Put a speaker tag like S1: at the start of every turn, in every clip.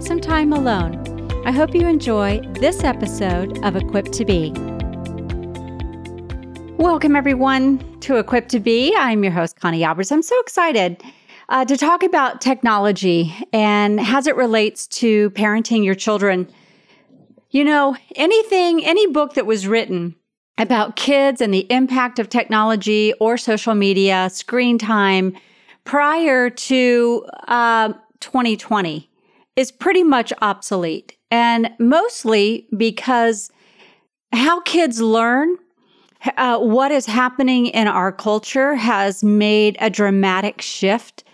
S1: some time alone. I hope you enjoy this episode of Equipped to Be. Welcome, everyone, to Equipped to Be. I'm your host, Connie Albers. I'm so excited uh, to talk about technology and as it relates to parenting your children. You know, anything, any book that was written about kids and the impact of technology or social media, screen time prior to uh, 2020 is pretty much obsolete. And mostly because how kids learn uh, what is happening in our culture has made a dramatic shift.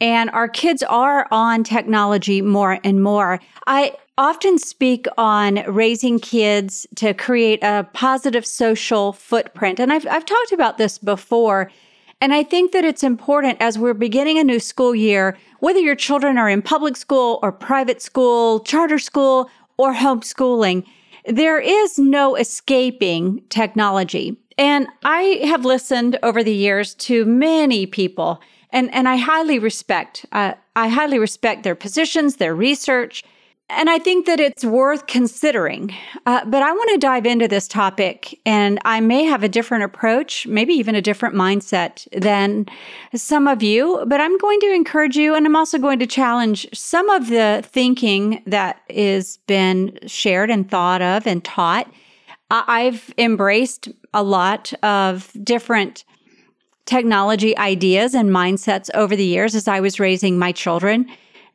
S1: And our kids are on technology more and more. I often speak on raising kids to create a positive social footprint. And I've, I've talked about this before. And I think that it's important as we're beginning a new school year whether your children are in public school or private school, charter school, or homeschooling, there is no escaping technology. And I have listened over the years to many people, and, and I highly respect, uh, I highly respect their positions, their research, and I think that it's worth considering. Uh, but I want to dive into this topic, and I may have a different approach, maybe even a different mindset than some of you. But I'm going to encourage you, and I'm also going to challenge some of the thinking that has been shared and thought of and taught. I've embraced a lot of different technology ideas and mindsets over the years as I was raising my children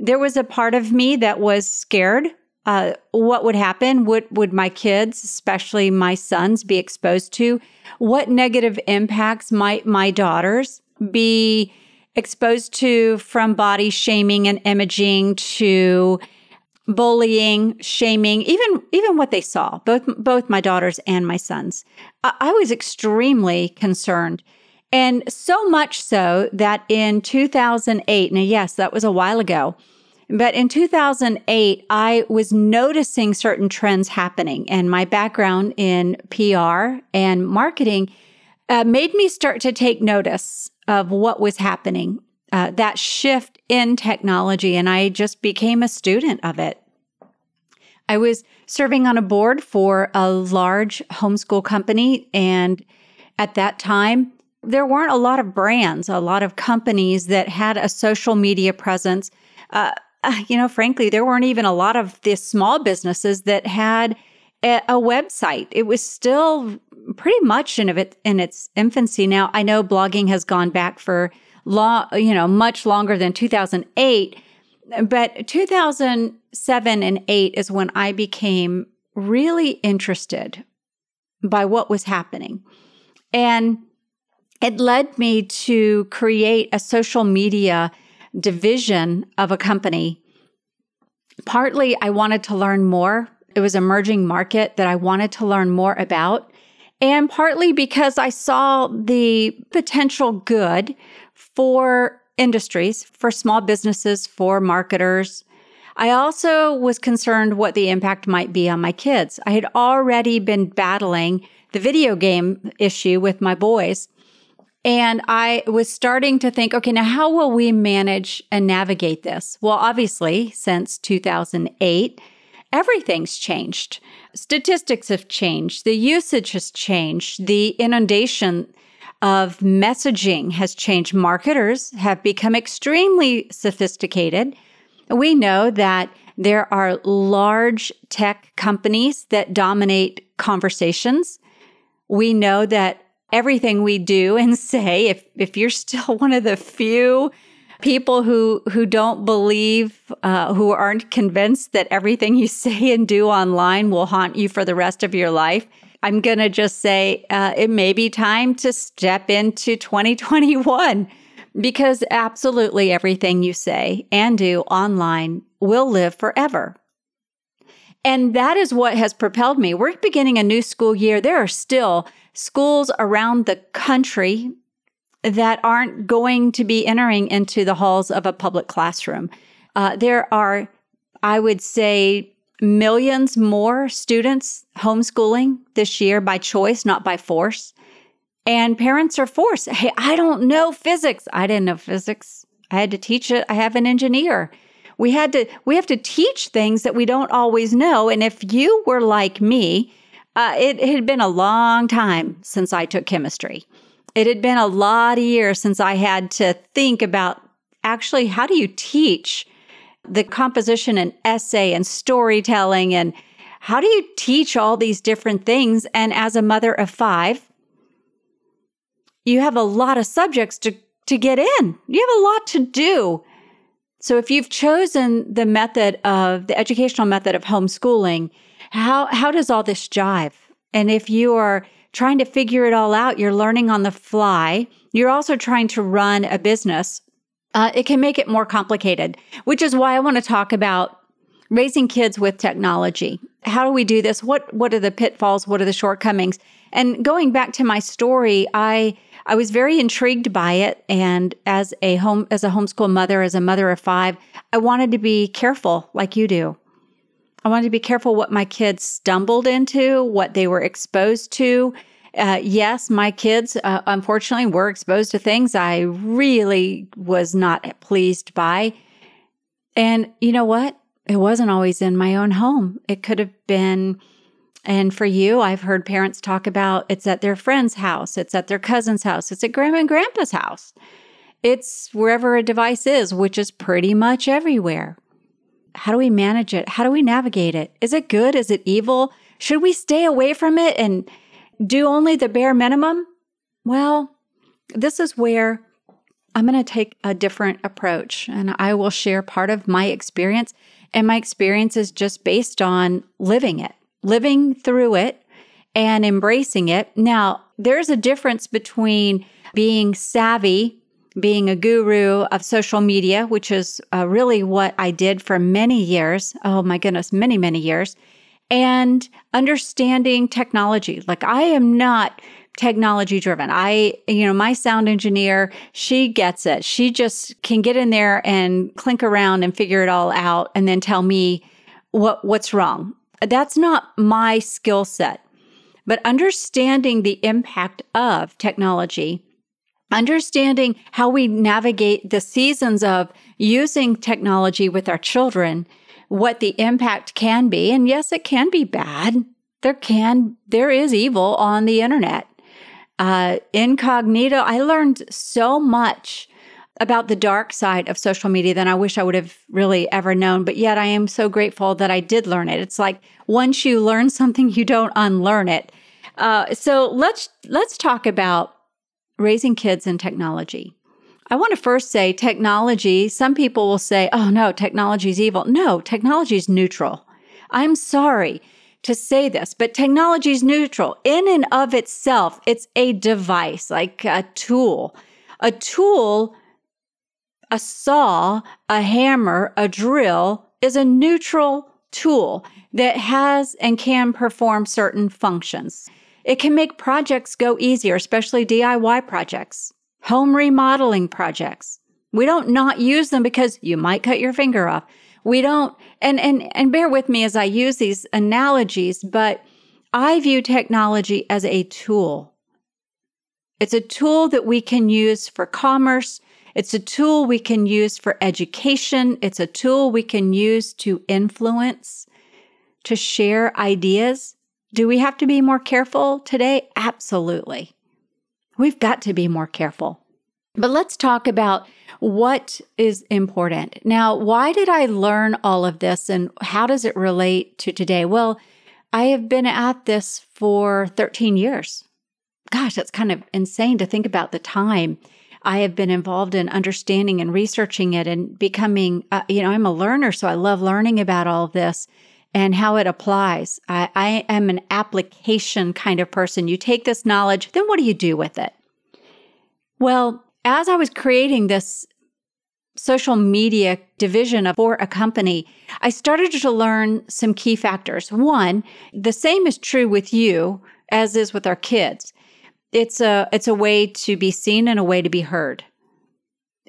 S1: there was a part of me that was scared. Uh, what would happen? Would would my kids, especially my sons, be exposed to? What negative impacts might my daughters be exposed to from body shaming and imaging to bullying, shaming, even even what they saw, both both my daughters and my sons. I, I was extremely concerned. And so much so that in 2008, now, yes, that was a while ago, but in 2008, I was noticing certain trends happening, and my background in PR and marketing uh, made me start to take notice of what was happening, uh, that shift in technology, and I just became a student of it. I was serving on a board for a large homeschool company, and at that time, there weren't a lot of brands, a lot of companies that had a social media presence. Uh, uh, you know, frankly, there weren't even a lot of the small businesses that had a, a website. It was still pretty much in, it, in its infancy. Now, I know blogging has gone back for long, you know, much longer than 2008, but 2007 and 8 is when I became really interested by what was happening. And it led me to create a social media division of a company. Partly, I wanted to learn more. It was emerging market that I wanted to learn more about. And partly because I saw the potential good for industries, for small businesses, for marketers. I also was concerned what the impact might be on my kids. I had already been battling the video game issue with my boys. And I was starting to think, okay, now how will we manage and navigate this? Well, obviously, since 2008, everything's changed. Statistics have changed, the usage has changed, the inundation of messaging has changed. Marketers have become extremely sophisticated. We know that there are large tech companies that dominate conversations. We know that everything we do and say, if if you're still one of the few people who who don't believe, uh, who aren't convinced that everything you say and do online will haunt you for the rest of your life, I'm gonna just say uh, it may be time to step into 2021 because absolutely everything you say and do online will live forever. And that is what has propelled me. We're beginning a new school year. There are still schools around the country that aren't going to be entering into the halls of a public classroom. Uh, there are, I would say, millions more students homeschooling this year by choice, not by force. And parents are forced. Hey, I don't know physics. I didn't know physics. I had to teach it. I have an engineer. We had to we have to teach things that we don't always know. And if you were like me, uh, it, it had been a long time since I took chemistry. It had been a lot of years since I had to think about actually how do you teach the composition and essay and storytelling and how do you teach all these different things? And as a mother of five, you have a lot of subjects to, to get in. You have a lot to do. So if you've chosen the method of the educational method of homeschooling, how, how does all this jive? And if you are trying to figure it all out, you're learning on the fly, you're also trying to run a business, uh, it can make it more complicated, which is why I want to talk about raising kids with technology. How do we do this? What what are the pitfalls? What are the shortcomings? And going back to my story, I I was very intrigued by it and as a home as a homeschool mother, as a mother of 5, I wanted to be careful like you do. I wanted to be careful what my kids stumbled into, what they were exposed to. Uh, yes, my kids, uh, unfortunately, were exposed to things I really was not pleased by. And you know what? It wasn't always in my own home. It could have been, and for you, I've heard parents talk about it's at their friend's house, it's at their cousin's house, it's at grandma and grandpa's house. It's wherever a device is, which is pretty much everywhere. How do we manage it? How do we navigate it? Is it good? Is it evil? Should we stay away from it and do only the bare minimum? Well, this is where I'm going to take a different approach and I will share part of my experience. And my experience is just based on living it, living through it and embracing it. Now, there's a difference between being savvy being a guru of social media, which is uh, really what I did for many years. Oh my goodness, many, many years. And understanding technology. Like I am not technology driven. I, you know, my sound engineer, she gets it. She just can get in there and clink around and figure it all out and then tell me what, what's wrong. That's not my skill set. But understanding the impact of technology understanding how we navigate the seasons of using technology with our children, what the impact can be. And yes, it can be bad. There can, there is evil on the internet. Uh, incognito, I learned so much about the dark side of social media than I wish I would have really ever known. But yet I am so grateful that I did learn it. It's like once you learn something, you don't unlearn it. Uh, so let's let's talk about raising kids in technology. I want to first say technology, some people will say, oh no, technology is evil. No, technology is neutral. I'm sorry to say this, but technology is neutral. In and of itself, it's a device, like a tool. A tool, a saw, a hammer, a drill is a neutral tool that has and can perform certain functions. It can make projects go easier, especially DIY projects, home remodeling projects. We don't not use them because you might cut your finger off. We don't, and, and, and bear with me as I use these analogies, but I view technology as a tool. It's a tool that we can use for commerce. It's a tool we can use for education. It's a tool we can use to influence, to share ideas. Do we have to be more careful today? Absolutely. We've got to be more careful. But let's talk about what is important. Now, why did I learn all of this and how does it relate to today? Well, I have been at this for 13 years. Gosh, that's kind of insane to think about the time I have been involved in understanding and researching it and becoming, uh, you know, I'm a learner, so I love learning about all of this and how it applies. I, I am an application kind of person. You take this knowledge, then what do you do with it? Well, as I was creating this social media division for a company, I started to learn some key factors. One, the same is true with you as is with our kids. It's a it's a way to be seen and a way to be heard.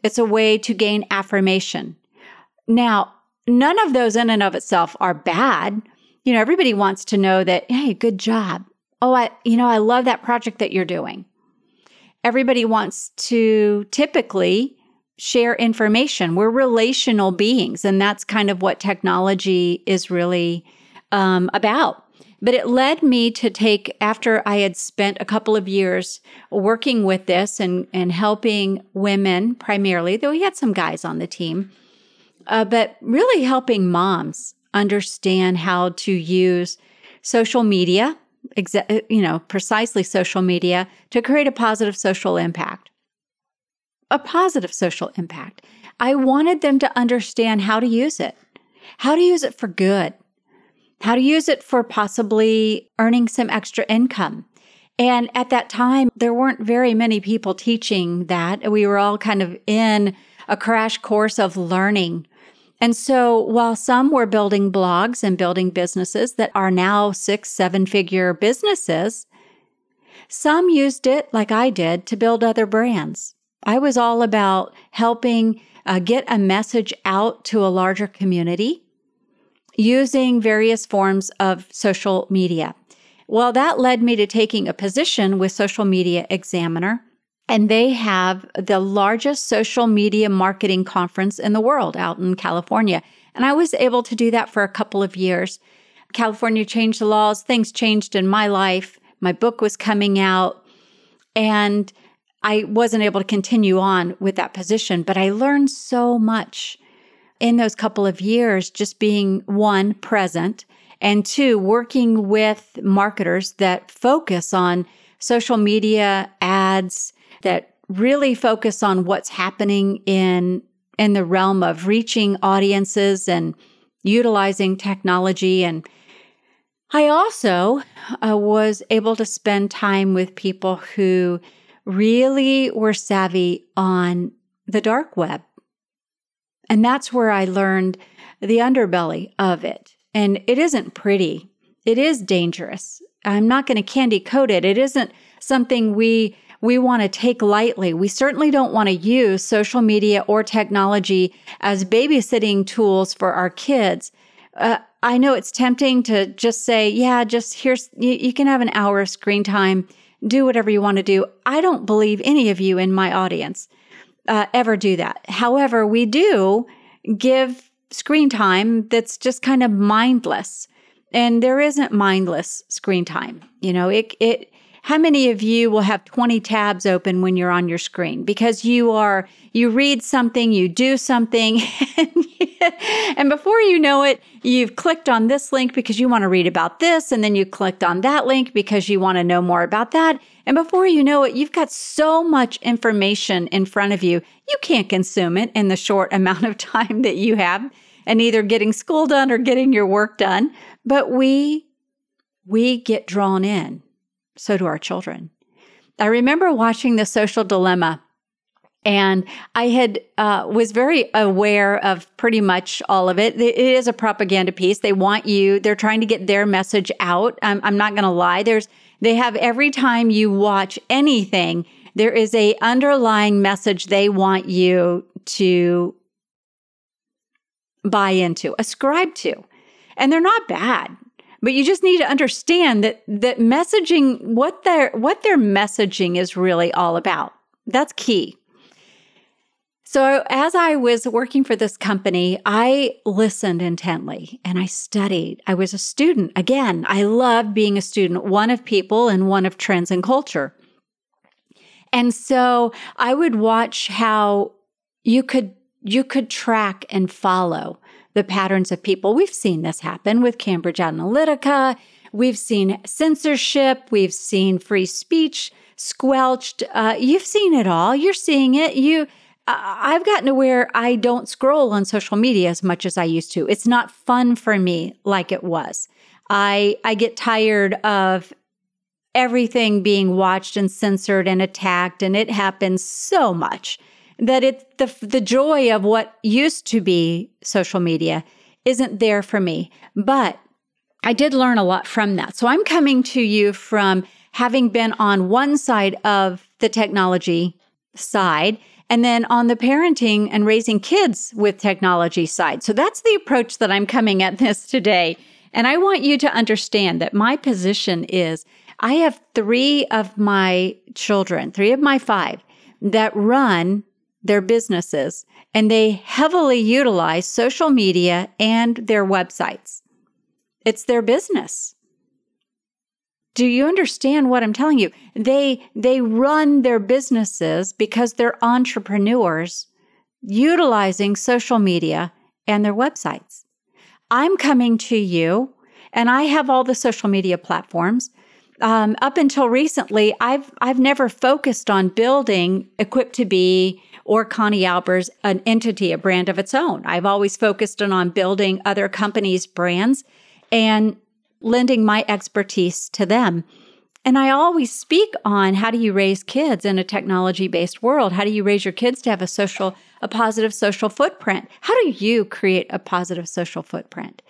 S1: It's a way to gain affirmation. Now, none of those in and of itself are bad. You know, everybody wants to know that, hey, good job. Oh, I you know, I love that project that you're doing. Everybody wants to typically share information. We're relational beings, and that's kind of what technology is really um, about. But it led me to take, after I had spent a couple of years working with this and, and helping women primarily, though we had some guys on the team, uh, but really helping moms understand how to use social media, exa- you know, precisely social media, to create a positive social impact a positive social impact. I wanted them to understand how to use it, how to use it for good, how to use it for possibly earning some extra income. And at that time, there weren't very many people teaching that. We were all kind of in a crash course of learning. And so while some were building blogs and building businesses that are now six, seven figure businesses, some used it like I did to build other brands. I was all about helping uh, get a message out to a larger community using various forms of social media. Well, that led me to taking a position with Social Media Examiner, and they have the largest social media marketing conference in the world out in California. And I was able to do that for a couple of years. California changed the laws, things changed in my life. My book was coming out, and I wasn't able to continue on with that position, but I learned so much in those couple of years, just being one, present, and two, working with marketers that focus on social media ads, that really focus on what's happening in in the realm of reaching audiences and utilizing technology and I also uh, was able to spend time with people who really were savvy on the dark web. And that's where I learned the underbelly of it. And it isn't pretty. It is dangerous. I'm not going to candy coat it. It isn't something we we want to take lightly. We certainly don't want to use social media or technology as babysitting tools for our kids. Uh, I know it's tempting to just say, yeah, just here's, you, you can have an hour of screen time do whatever you want to do. I don't believe any of you in my audience uh, ever do that. However, we do give screen time that's just kind of mindless. And there isn't mindless screen time. You know, it, it, how many of you will have 20 tabs open when you're on your screen? Because you are you read something you do something and, and before you know it you've clicked on this link because you want to read about this and then you clicked on that link because you want to know more about that. And before you know it you've got so much information in front of you you can't consume it in the short amount of time that you have and either getting school done or getting your work done. But we we get drawn in so do our children. I remember watching The Social Dilemma and I had uh, was very aware of pretty much all of it. It is a propaganda piece. They want you. They're trying to get their message out. I'm, I'm not going to lie. There's they have every time you watch anything, there is a underlying message they want you to buy into, ascribe to, and they're not bad. But you just need to understand that that messaging what their what their messaging is really all about. That's key. So, as I was working for this company, I listened intently and I studied. I was a student. Again, I love being a student, one of people and one of trends and culture. And so I would watch how you could you could track and follow the patterns of people. We've seen this happen with Cambridge Analytica. We've seen censorship. We've seen free speech squelched. Uh, you've seen it all. You're seeing it. You, I've gotten to where I don't scroll on social media as much as I used to. It's not fun for me like it was. I I get tired of everything being watched and censored and attacked, and it happens so much that it the the joy of what used to be social media isn't there for me. But I did learn a lot from that. So I'm coming to you from having been on one side of the technology side and then on the parenting and raising kids with technology side. So that's the approach that I'm coming at this today. And I want you to understand that my position is I have three of my children, three of my five that run their businesses and they heavily utilize social media and their websites. It's their business. Do you understand what I'm telling you? They they run their businesses because they're entrepreneurs utilizing social media and their websites. I'm coming to you and I have all the social media platforms. Um, up until recently, I've I've never focused on building Equipped to Be or Connie Albers an entity, a brand of its own. I've always focused on, building other companies' brands and lending my expertise to them. And I always speak on how do you raise kids in a technology based world? How do you raise your kids to have a social, a positive social footprint? How do you create a positive social footprint?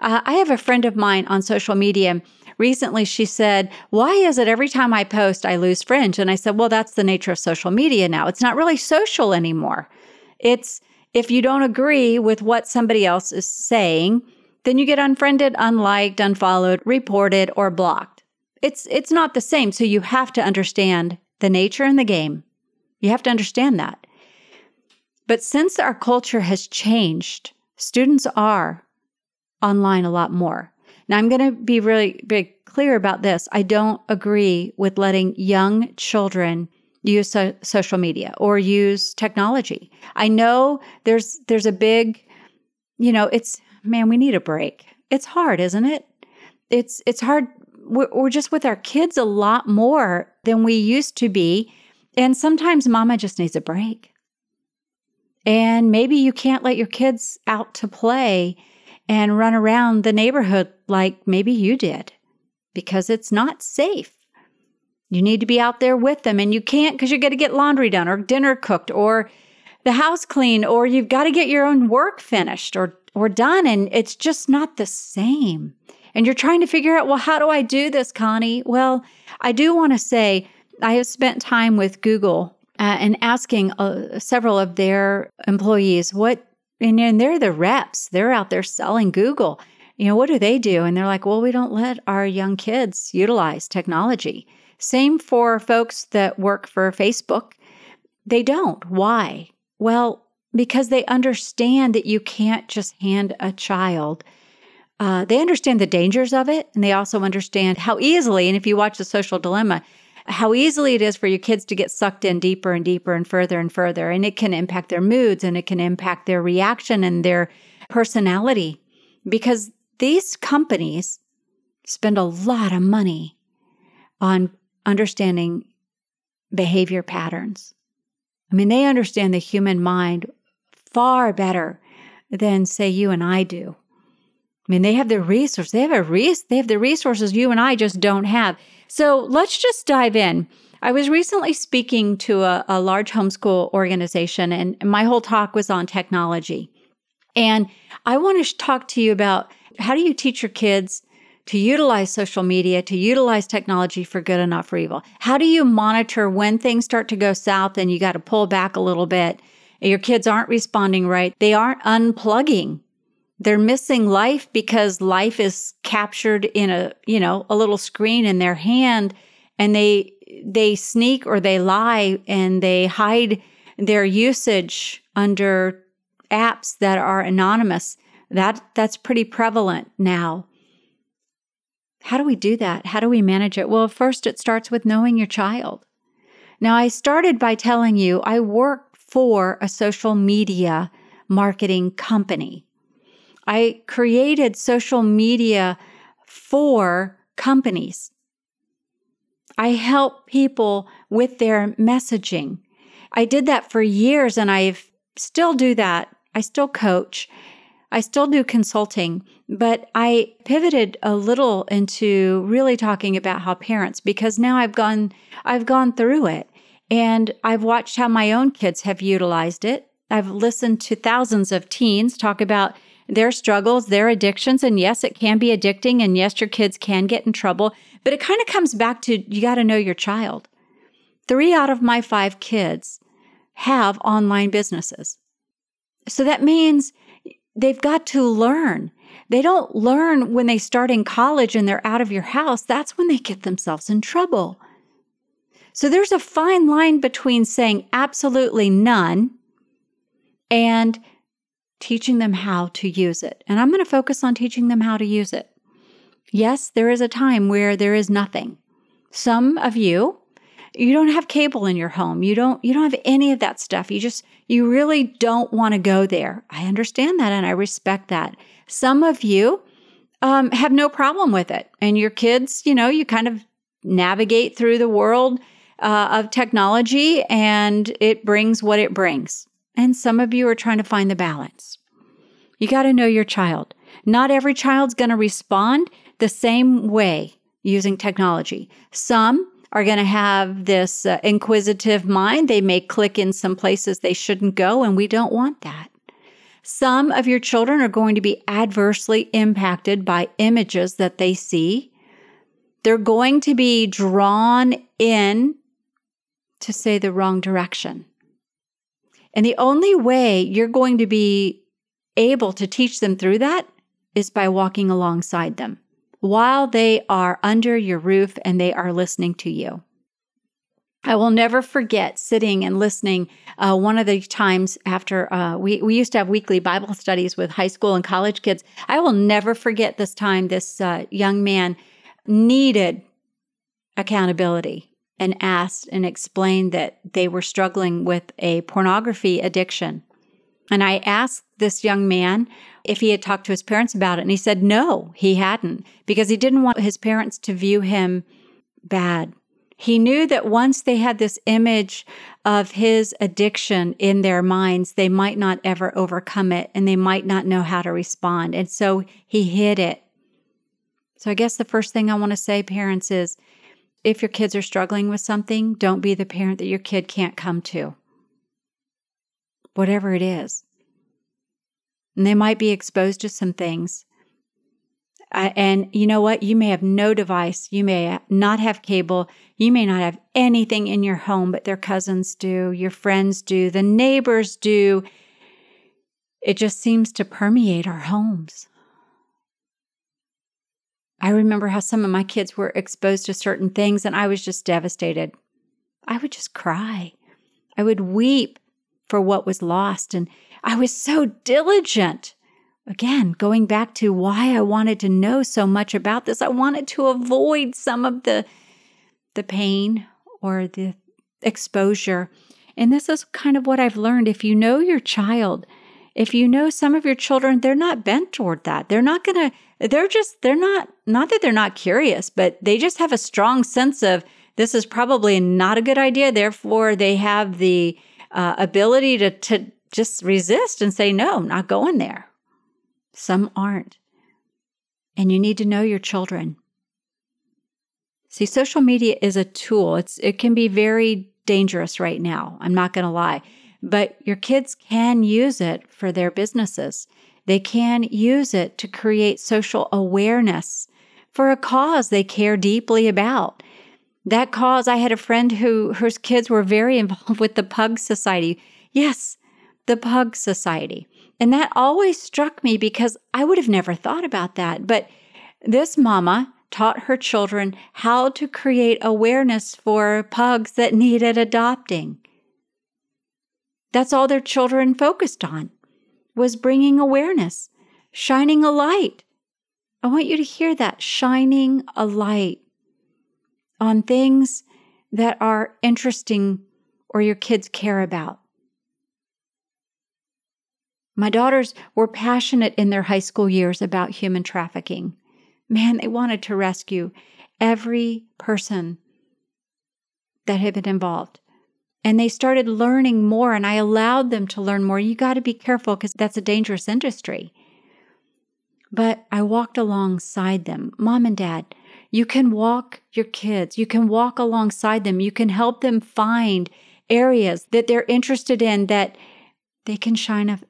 S1: Uh, I have a friend of mine on social media. Recently, she said, Why is it every time I post, I lose friends? And I said, Well, that's the nature of social media now. It's not really social anymore. It's if you don't agree with what somebody else is saying, then you get unfriended, unliked, unfollowed, reported, or blocked. It's it's not the same. So you have to understand the nature and the game. You have to understand that. But since our culture has changed, students are online a lot more. Now I'm going to be really be clear about this. I don't agree with letting young children use so- social media or use technology. I know there's there's a big you know, it's man, we need a break. It's hard, isn't it? It's it's hard. We're, we're just with our kids a lot more than we used to be, and sometimes Mama just needs a break. And maybe you can't let your kids out to play and run around the neighborhood like maybe you did because it's not safe. You need to be out there with them, and you can't because you got to get laundry done or dinner cooked or the house clean or you've got to get your own work finished or or done and it's just not the same. And you're trying to figure out, well, how do I do this, Connie? Well, I do want to say I have spent time with Google uh, and asking uh, several of their employees what, and, they're the reps, they're out there selling Google. You know, what do they do? And they're like, well, we don't let our young kids utilize technology. Same for folks that work for Facebook. They don't. Why? Well, because they understand that you can't just hand a child. Uh, they understand the dangers of it, and they also understand how easily, and if you watch The Social Dilemma, how easily it is for your kids to get sucked in deeper and deeper and further and further. And it can impact their moods and it can impact their reaction and their personality because these companies spend a lot of money on understanding behavior patterns. I mean, they understand the human mind far better than say you and I do. I mean, they have the resources. They have a res- they have the resources you and I just don't have. So let's just dive in. I was recently speaking to a, a large homeschool organization, and my whole talk was on technology. And I want to talk to you about how do you teach your kids to utilize social media, to utilize technology for good and not for evil? How do you monitor when things start to go south and you got to pull back a little bit your kids aren't responding right. They aren't unplugging. They're missing life because life is captured in a, you know, a little screen in their hand and they they sneak or they lie and they hide their usage under apps that are anonymous. That that's pretty prevalent now. How do we do that? How do we manage it? Well, first it starts with knowing your child. Now, I started by telling you I work for a social media marketing company. I created social media for companies. I help people with their messaging. I did that for years and I still do that. I still coach. I still do consulting, but I pivoted a little into really talking about how parents because now I've gone I've gone through it And I've watched how my own kids have utilized it. I've listened to thousands of teens talk about their struggles, their addictions. And yes, it can be addicting. And yes, your kids can get in trouble. But it kind of comes back to you got to know your child. Three out of my five kids have online businesses. So that means they've got to learn. They don't learn when they start in college and they're out of your house. That's when they get themselves in trouble. So there's a fine line between saying absolutely none and teaching them how to use it. And I'm going to focus on teaching them how to use it. Yes, there is a time where there is nothing. Some of you you don't have cable in your home. You don't you don't have any of that stuff. You just you really don't want to go there. I understand that and I respect that. Some of you um, have no problem with it, and your kids, you know, you kind of navigate through the world uh, of technology, and it brings what it brings. And some of you are trying to find the balance. You got to know your child. Not every child's going to respond the same way using technology. Some are going to have this uh, inquisitive mind. They may click in some places they shouldn't go, and we don't want that. Some of your children are going to be adversely impacted by images that they see. They're going to be drawn in to say the wrong direction. And the only way you're going to be able to teach them through that is by walking alongside them while they are under your roof and they are listening to you. I will never forget sitting and listening. Uh, one of the times after uh, we we used to have weekly Bible studies with high school and college kids. I will never forget this time. This uh, young man needed accountability and asked and explained that they were struggling with a pornography addiction. And I asked this young man if he had talked to his parents about it. And he said no, he hadn't, because he didn't want his parents to view him bad. He knew that once they had this image of his addiction in their minds, they might not ever overcome it and they might not know how to respond. And so he hid it. So I guess the first thing I want to say, parents, is if your kids are struggling with something, don't be the parent that your kid can't come to. Whatever it is. And they might be exposed to some things. Uh, and you know what? You may have no device. You may not have cable. You may not have anything in your home, but their cousins do, your friends do, the neighbors do. It just seems to permeate our homes. I remember how some of my kids were exposed to certain things, and I was just devastated. I would just cry. I would weep for what was lost. And I was so diligent. Again, going back to why I wanted to know so much about this, I wanted to avoid some of the, the pain or the exposure. And this is kind of what I've learned. If you know your child, if you know some of your children, they're not bent toward that. They're not going to they're just they're not not that they're not curious but they just have a strong sense of this is probably not a good idea. Therefore they have the uh, ability to to just resist and say no I'm not going there. Some aren't. And you need to know your children. See social media is a tool. It's it can be very dangerous right now. I'm not going to lie but your kids can use it for their businesses they can use it to create social awareness for a cause they care deeply about. That cause, I had a friend who whose kids were very involved with the Pug Society. Yes, the Pug Society. And that always struck me because I would have never thought about that. But this mama taught her children how to create awareness for pugs that needed adopting. That's all their children focused on was bringing awareness, shining a light. I want you to hear that shining a light on things that are interesting or your kids care about. My daughters were passionate in their high school years about human trafficking. Man, they wanted to rescue every person that had been involved and they started learning more and I allowed them to learn more. You got to be careful because that's a dangerous industry. But I walked alongside them. Mom and dad, You can walk your kids, you can walk alongside them, you can help them find areas that they're interested in that they can shine a,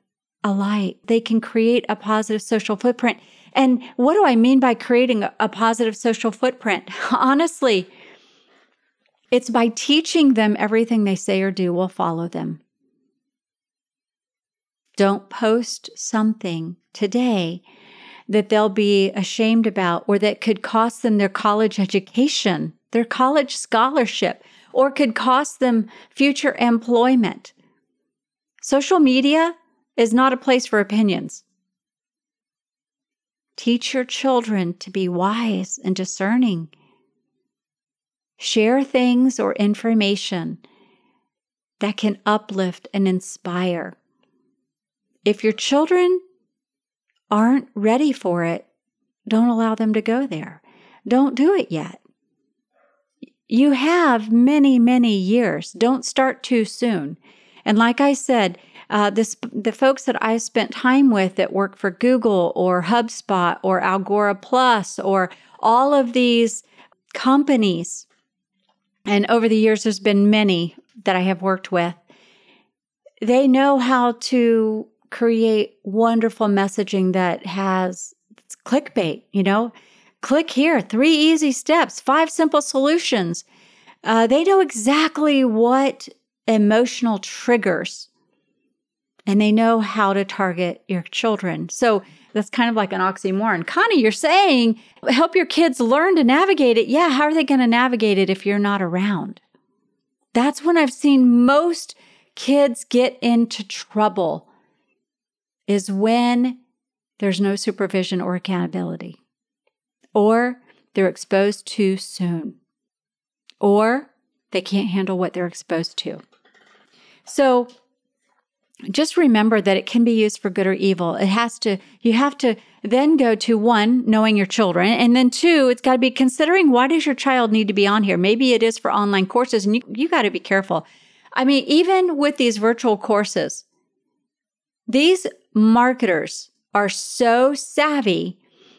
S1: a light. They can create a positive social footprint. And what do I mean by creating a, a positive social footprint? Honestly, it's by teaching them everything they say or do will follow them. Don't post something today that they'll be ashamed about or that could cost them their college education, their college scholarship, or could cost them future employment. Social media is not a place for opinions. Teach your children to be wise and discerning. Share things or information that can uplift and inspire. If your children aren't ready for it, don't allow them to go there. Don't do it yet. You have many, many years. Don't start too soon. And like I said, uh, this, the folks that I've spent time with that work for Google or HubSpot or Agorapulse or all of these companies, and over the years, there's been many that I have worked with, they know how to create wonderful messaging that has clickbait, you know? Click here, three easy steps, five simple solutions. Uh, they know exactly what emotional triggers and they know how to target your children. So that's kind of like an oxymoron. Connie, you're saying help your kids learn to navigate it. Yeah, how are they going to navigate it if you're not around? That's when I've seen most kids get into trouble is when there's no supervision or accountability, or they're exposed too soon, or they can't handle what they're exposed to. So just remember that it can be used for good or evil. It has to, you have to then go to one, knowing your children. And then two, it's got to be considering why does your child need to be on here? Maybe it is for online courses and you, you got to be careful. I mean, even with these virtual courses, these marketers are so savvy.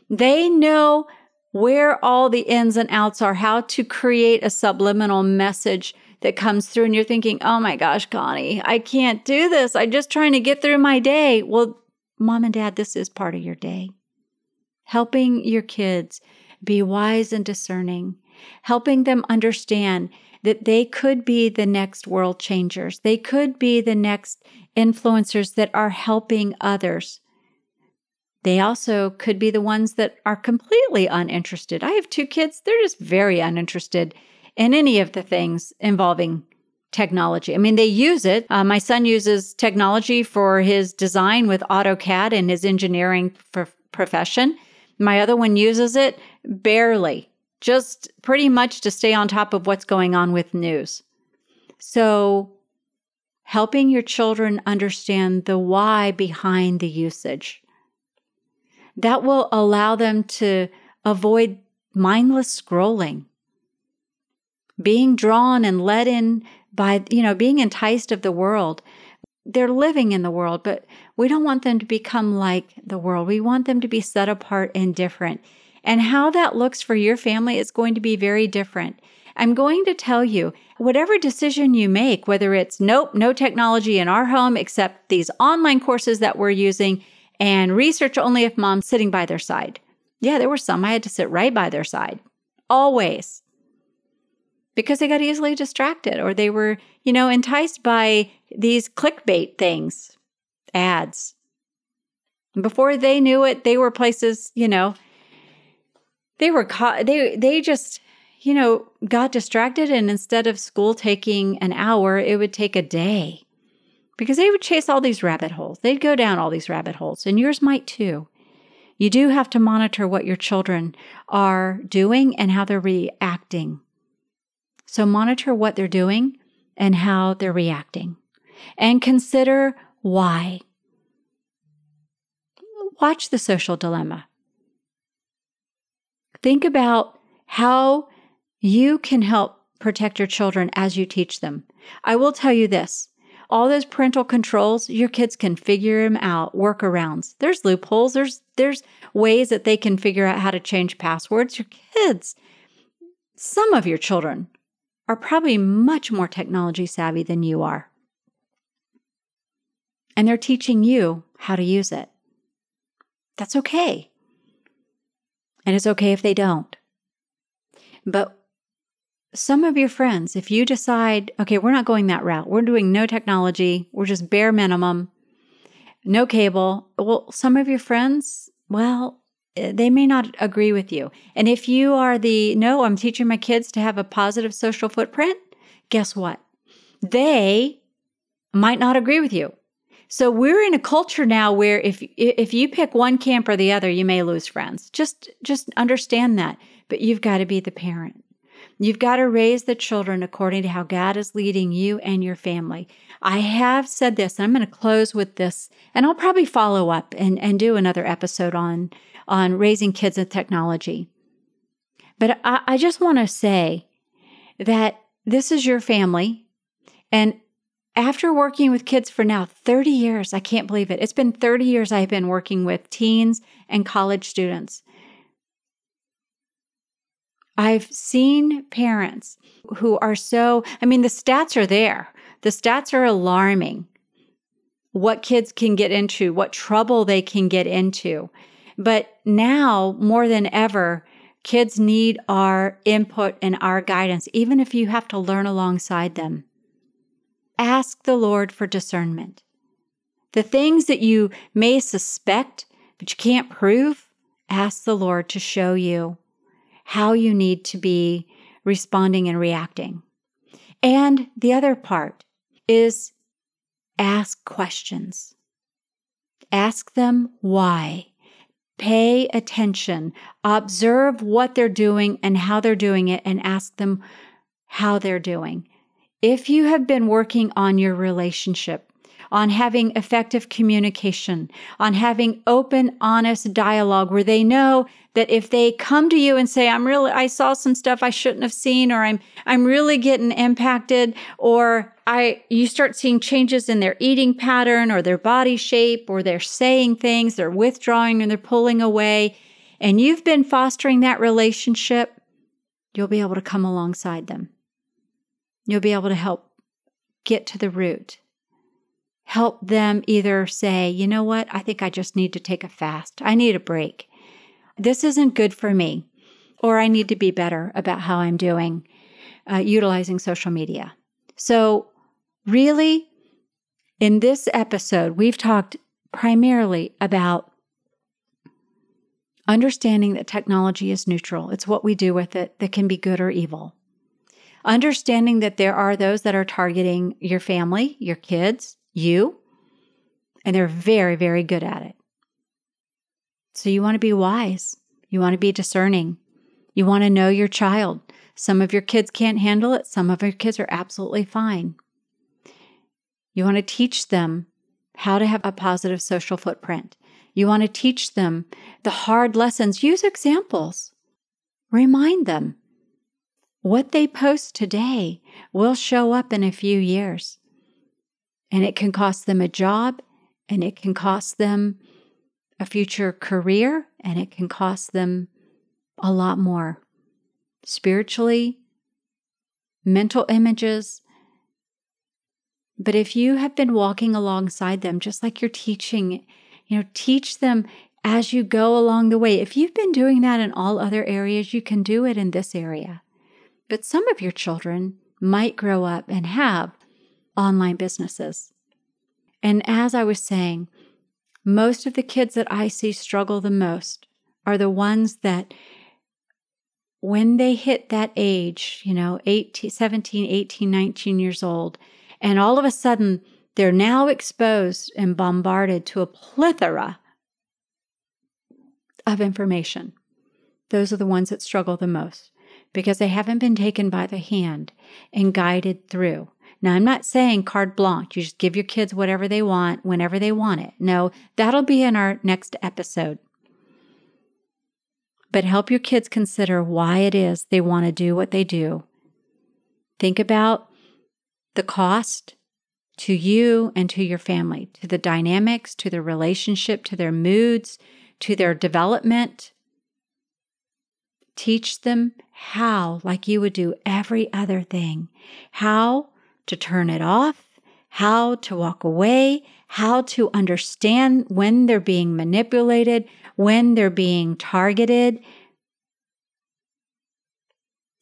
S1: They know where all the ins and outs are, how to create a subliminal message that comes through, and you're thinking, oh my gosh, Connie, I can't do this. I'm just trying to get through my day. Well, mom and dad, this is part of your day. Helping your kids be wise and discerning, helping them understand that they could be the next world changers. They could be the next influencers that are helping others. They also could be the ones that are completely uninterested. I have two kids, they're just very uninterested in any of the things involving technology. I mean, they use it. Uh, my son uses technology for his design with AutoCAD and his engineering profession. My other one uses it barely, just pretty much to stay on top of what's going on with news. So, helping your children understand the why behind the usage that will allow them to avoid mindless scrolling, being drawn and led in by, you know, being enticed of the world. They're living in the world, but we don't want them to become like the world. We want them to be set apart and different. And how that looks for your family is going to be very different. I'm going to tell you whatever decision you make, whether it's nope, no technology in our home except these online courses that we're using, and research only if mom's sitting by their side. Yeah, there were some I had to sit right by their side, always, because they got easily distracted or they were, you know, enticed by these clickbait things, ads. before they knew it, they were places, you know, they were caught, they, they just, you know, got distracted. And instead of school taking an hour, it would take a day because they would chase all these rabbit holes. They'd go down all these rabbit holes, and yours might too. You do have to monitor what your children are doing and how they're reacting. So, monitor what they're doing and how they're reacting, and consider why. Watch the social dilemma. Think about how you can help protect your children as you teach them. I will tell you this all those parental controls, your kids can figure them out, workarounds. There's loopholes, there's there's ways that they can figure out how to change passwords. Your kids some of your children are probably much more technology savvy than you are. And they're teaching you how to use it. That's okay. And it's okay if they don't. But some of your friends, if you decide, okay, we're not going that route, we're doing no technology, we're just bare minimum, no cable. Well, some of your friends, well, they may not agree with you. And if you are the, no, I'm teaching my kids to have a positive social footprint, guess what? They might not agree with you. So we're in a culture now where if if you pick one camp or the other, you may lose friends. Just just understand that. But you've got to be the parent. You've got to raise the children according to how God is leading you and your family. I have said this, and I'm going to close with this, and I'll probably follow up and, and do another episode on, on raising kids with technology. But I, I just want to say that this is your family. And after working with kids for now 30 years, I can't believe it. It's been 30 years I've been working with teens and college students. I've seen parents who are so, I mean, the stats are there. The stats are alarming. What kids can get into, what trouble they can get into. But now more than ever, kids need our input and our guidance, even if you have to learn alongside them. Ask the Lord for discernment. The things that you may suspect, but you can't prove, ask the Lord to show you how you need to be responding and reacting. And the other part is ask questions. Ask them why. Pay attention. Observe what they're doing and how they're doing it and ask them how they're doing. If you have been working on your relationship, on having effective communication, on having open, honest dialogue where they know that if they come to you and say, I'm really, I saw some stuff I shouldn't have seen, or I'm, I'm really getting impacted, or I, you start seeing changes in their eating pattern or their body shape, or they're saying things, they're withdrawing and they're pulling away, and you've been fostering that relationship, you'll be able to come alongside them. You'll be able to help get to the root. Help them either say, you know what, I think I just need to take a fast. I need a break. This isn't good for me. Or I need to be better about how I'm doing uh, utilizing social media. So, really, in this episode, we've talked primarily about understanding that technology is neutral. It's what we do with it that can be good or evil understanding that there are those that are targeting your family, your kids, you, and they're very, very good at it. So you want to be wise. You want to be discerning. You want to know your child. Some of your kids can't handle it. Some of your kids are absolutely fine. You want to teach them how to have a positive social footprint. You want to teach them the hard lessons. Use examples. Remind them what they post today will show up in a few years. And it can cost them a job, and it can cost them a future career, and it can cost them a lot more spiritually, mental images. But if you have been walking alongside them, just like you're teaching, you know, teach them as you go along the way. If you've been doing that in all other areas, you can do it in this area. But some of your children might grow up and have online businesses. And as I was saying, most of the kids that I see struggle the most are the ones that when they hit that age, you know, 18, 17, 18, 19 years old, and all of a sudden they're now exposed and bombarded to a plethora of information. Those are the ones that struggle the most because they haven't been taken by the hand and guided through. Now, I'm not saying carte blanche, you just give your kids whatever they want whenever they want it. No, that'll be in our next episode. But help your kids consider why it is they want to do what they do. Think about the cost to you and to your family, to the dynamics, to their relationship, to their moods, to their development, Teach them how, like you would do every other thing, how to turn it off, how to walk away, how to understand when they're being manipulated, when they're being targeted,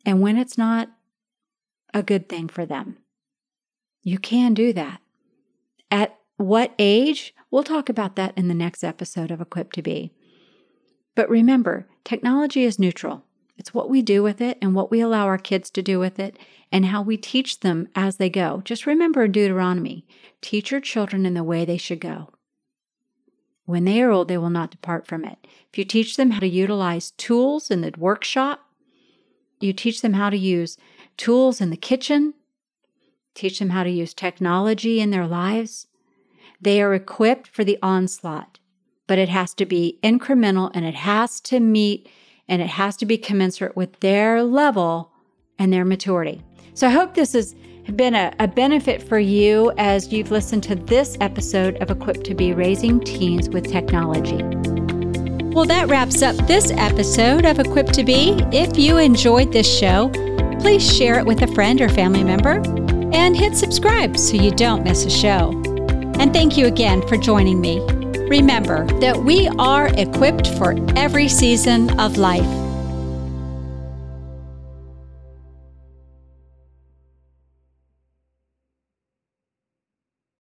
S1: and when it's not a good thing for them. You can do that. At what age? We'll talk about that in the next episode of Equipped to Be. But remember, technology is neutral. It's what we do with it and what we allow our kids to do with it and how we teach them as they go. Just remember Deuteronomy teach your children in the way they should go. When they are old, they will not depart from it. If you teach them how to utilize tools in the workshop, you teach them how to use tools in the kitchen, teach them how to use technology in their lives, they are equipped for the onslaught, but it has to be incremental and it has to meet and it has to be commensurate with their level and their maturity. So I hope this has been a, a, benefit for you as you've listened to this episode of Equipped to Be Raising Teens with Technology. Well, that wraps up this episode of Equipped to Be. If you enjoyed this show, please share it with a friend or family member and hit subscribe so you don't miss a show. And thank you again for joining me. Remember that we are equipped for every season of life.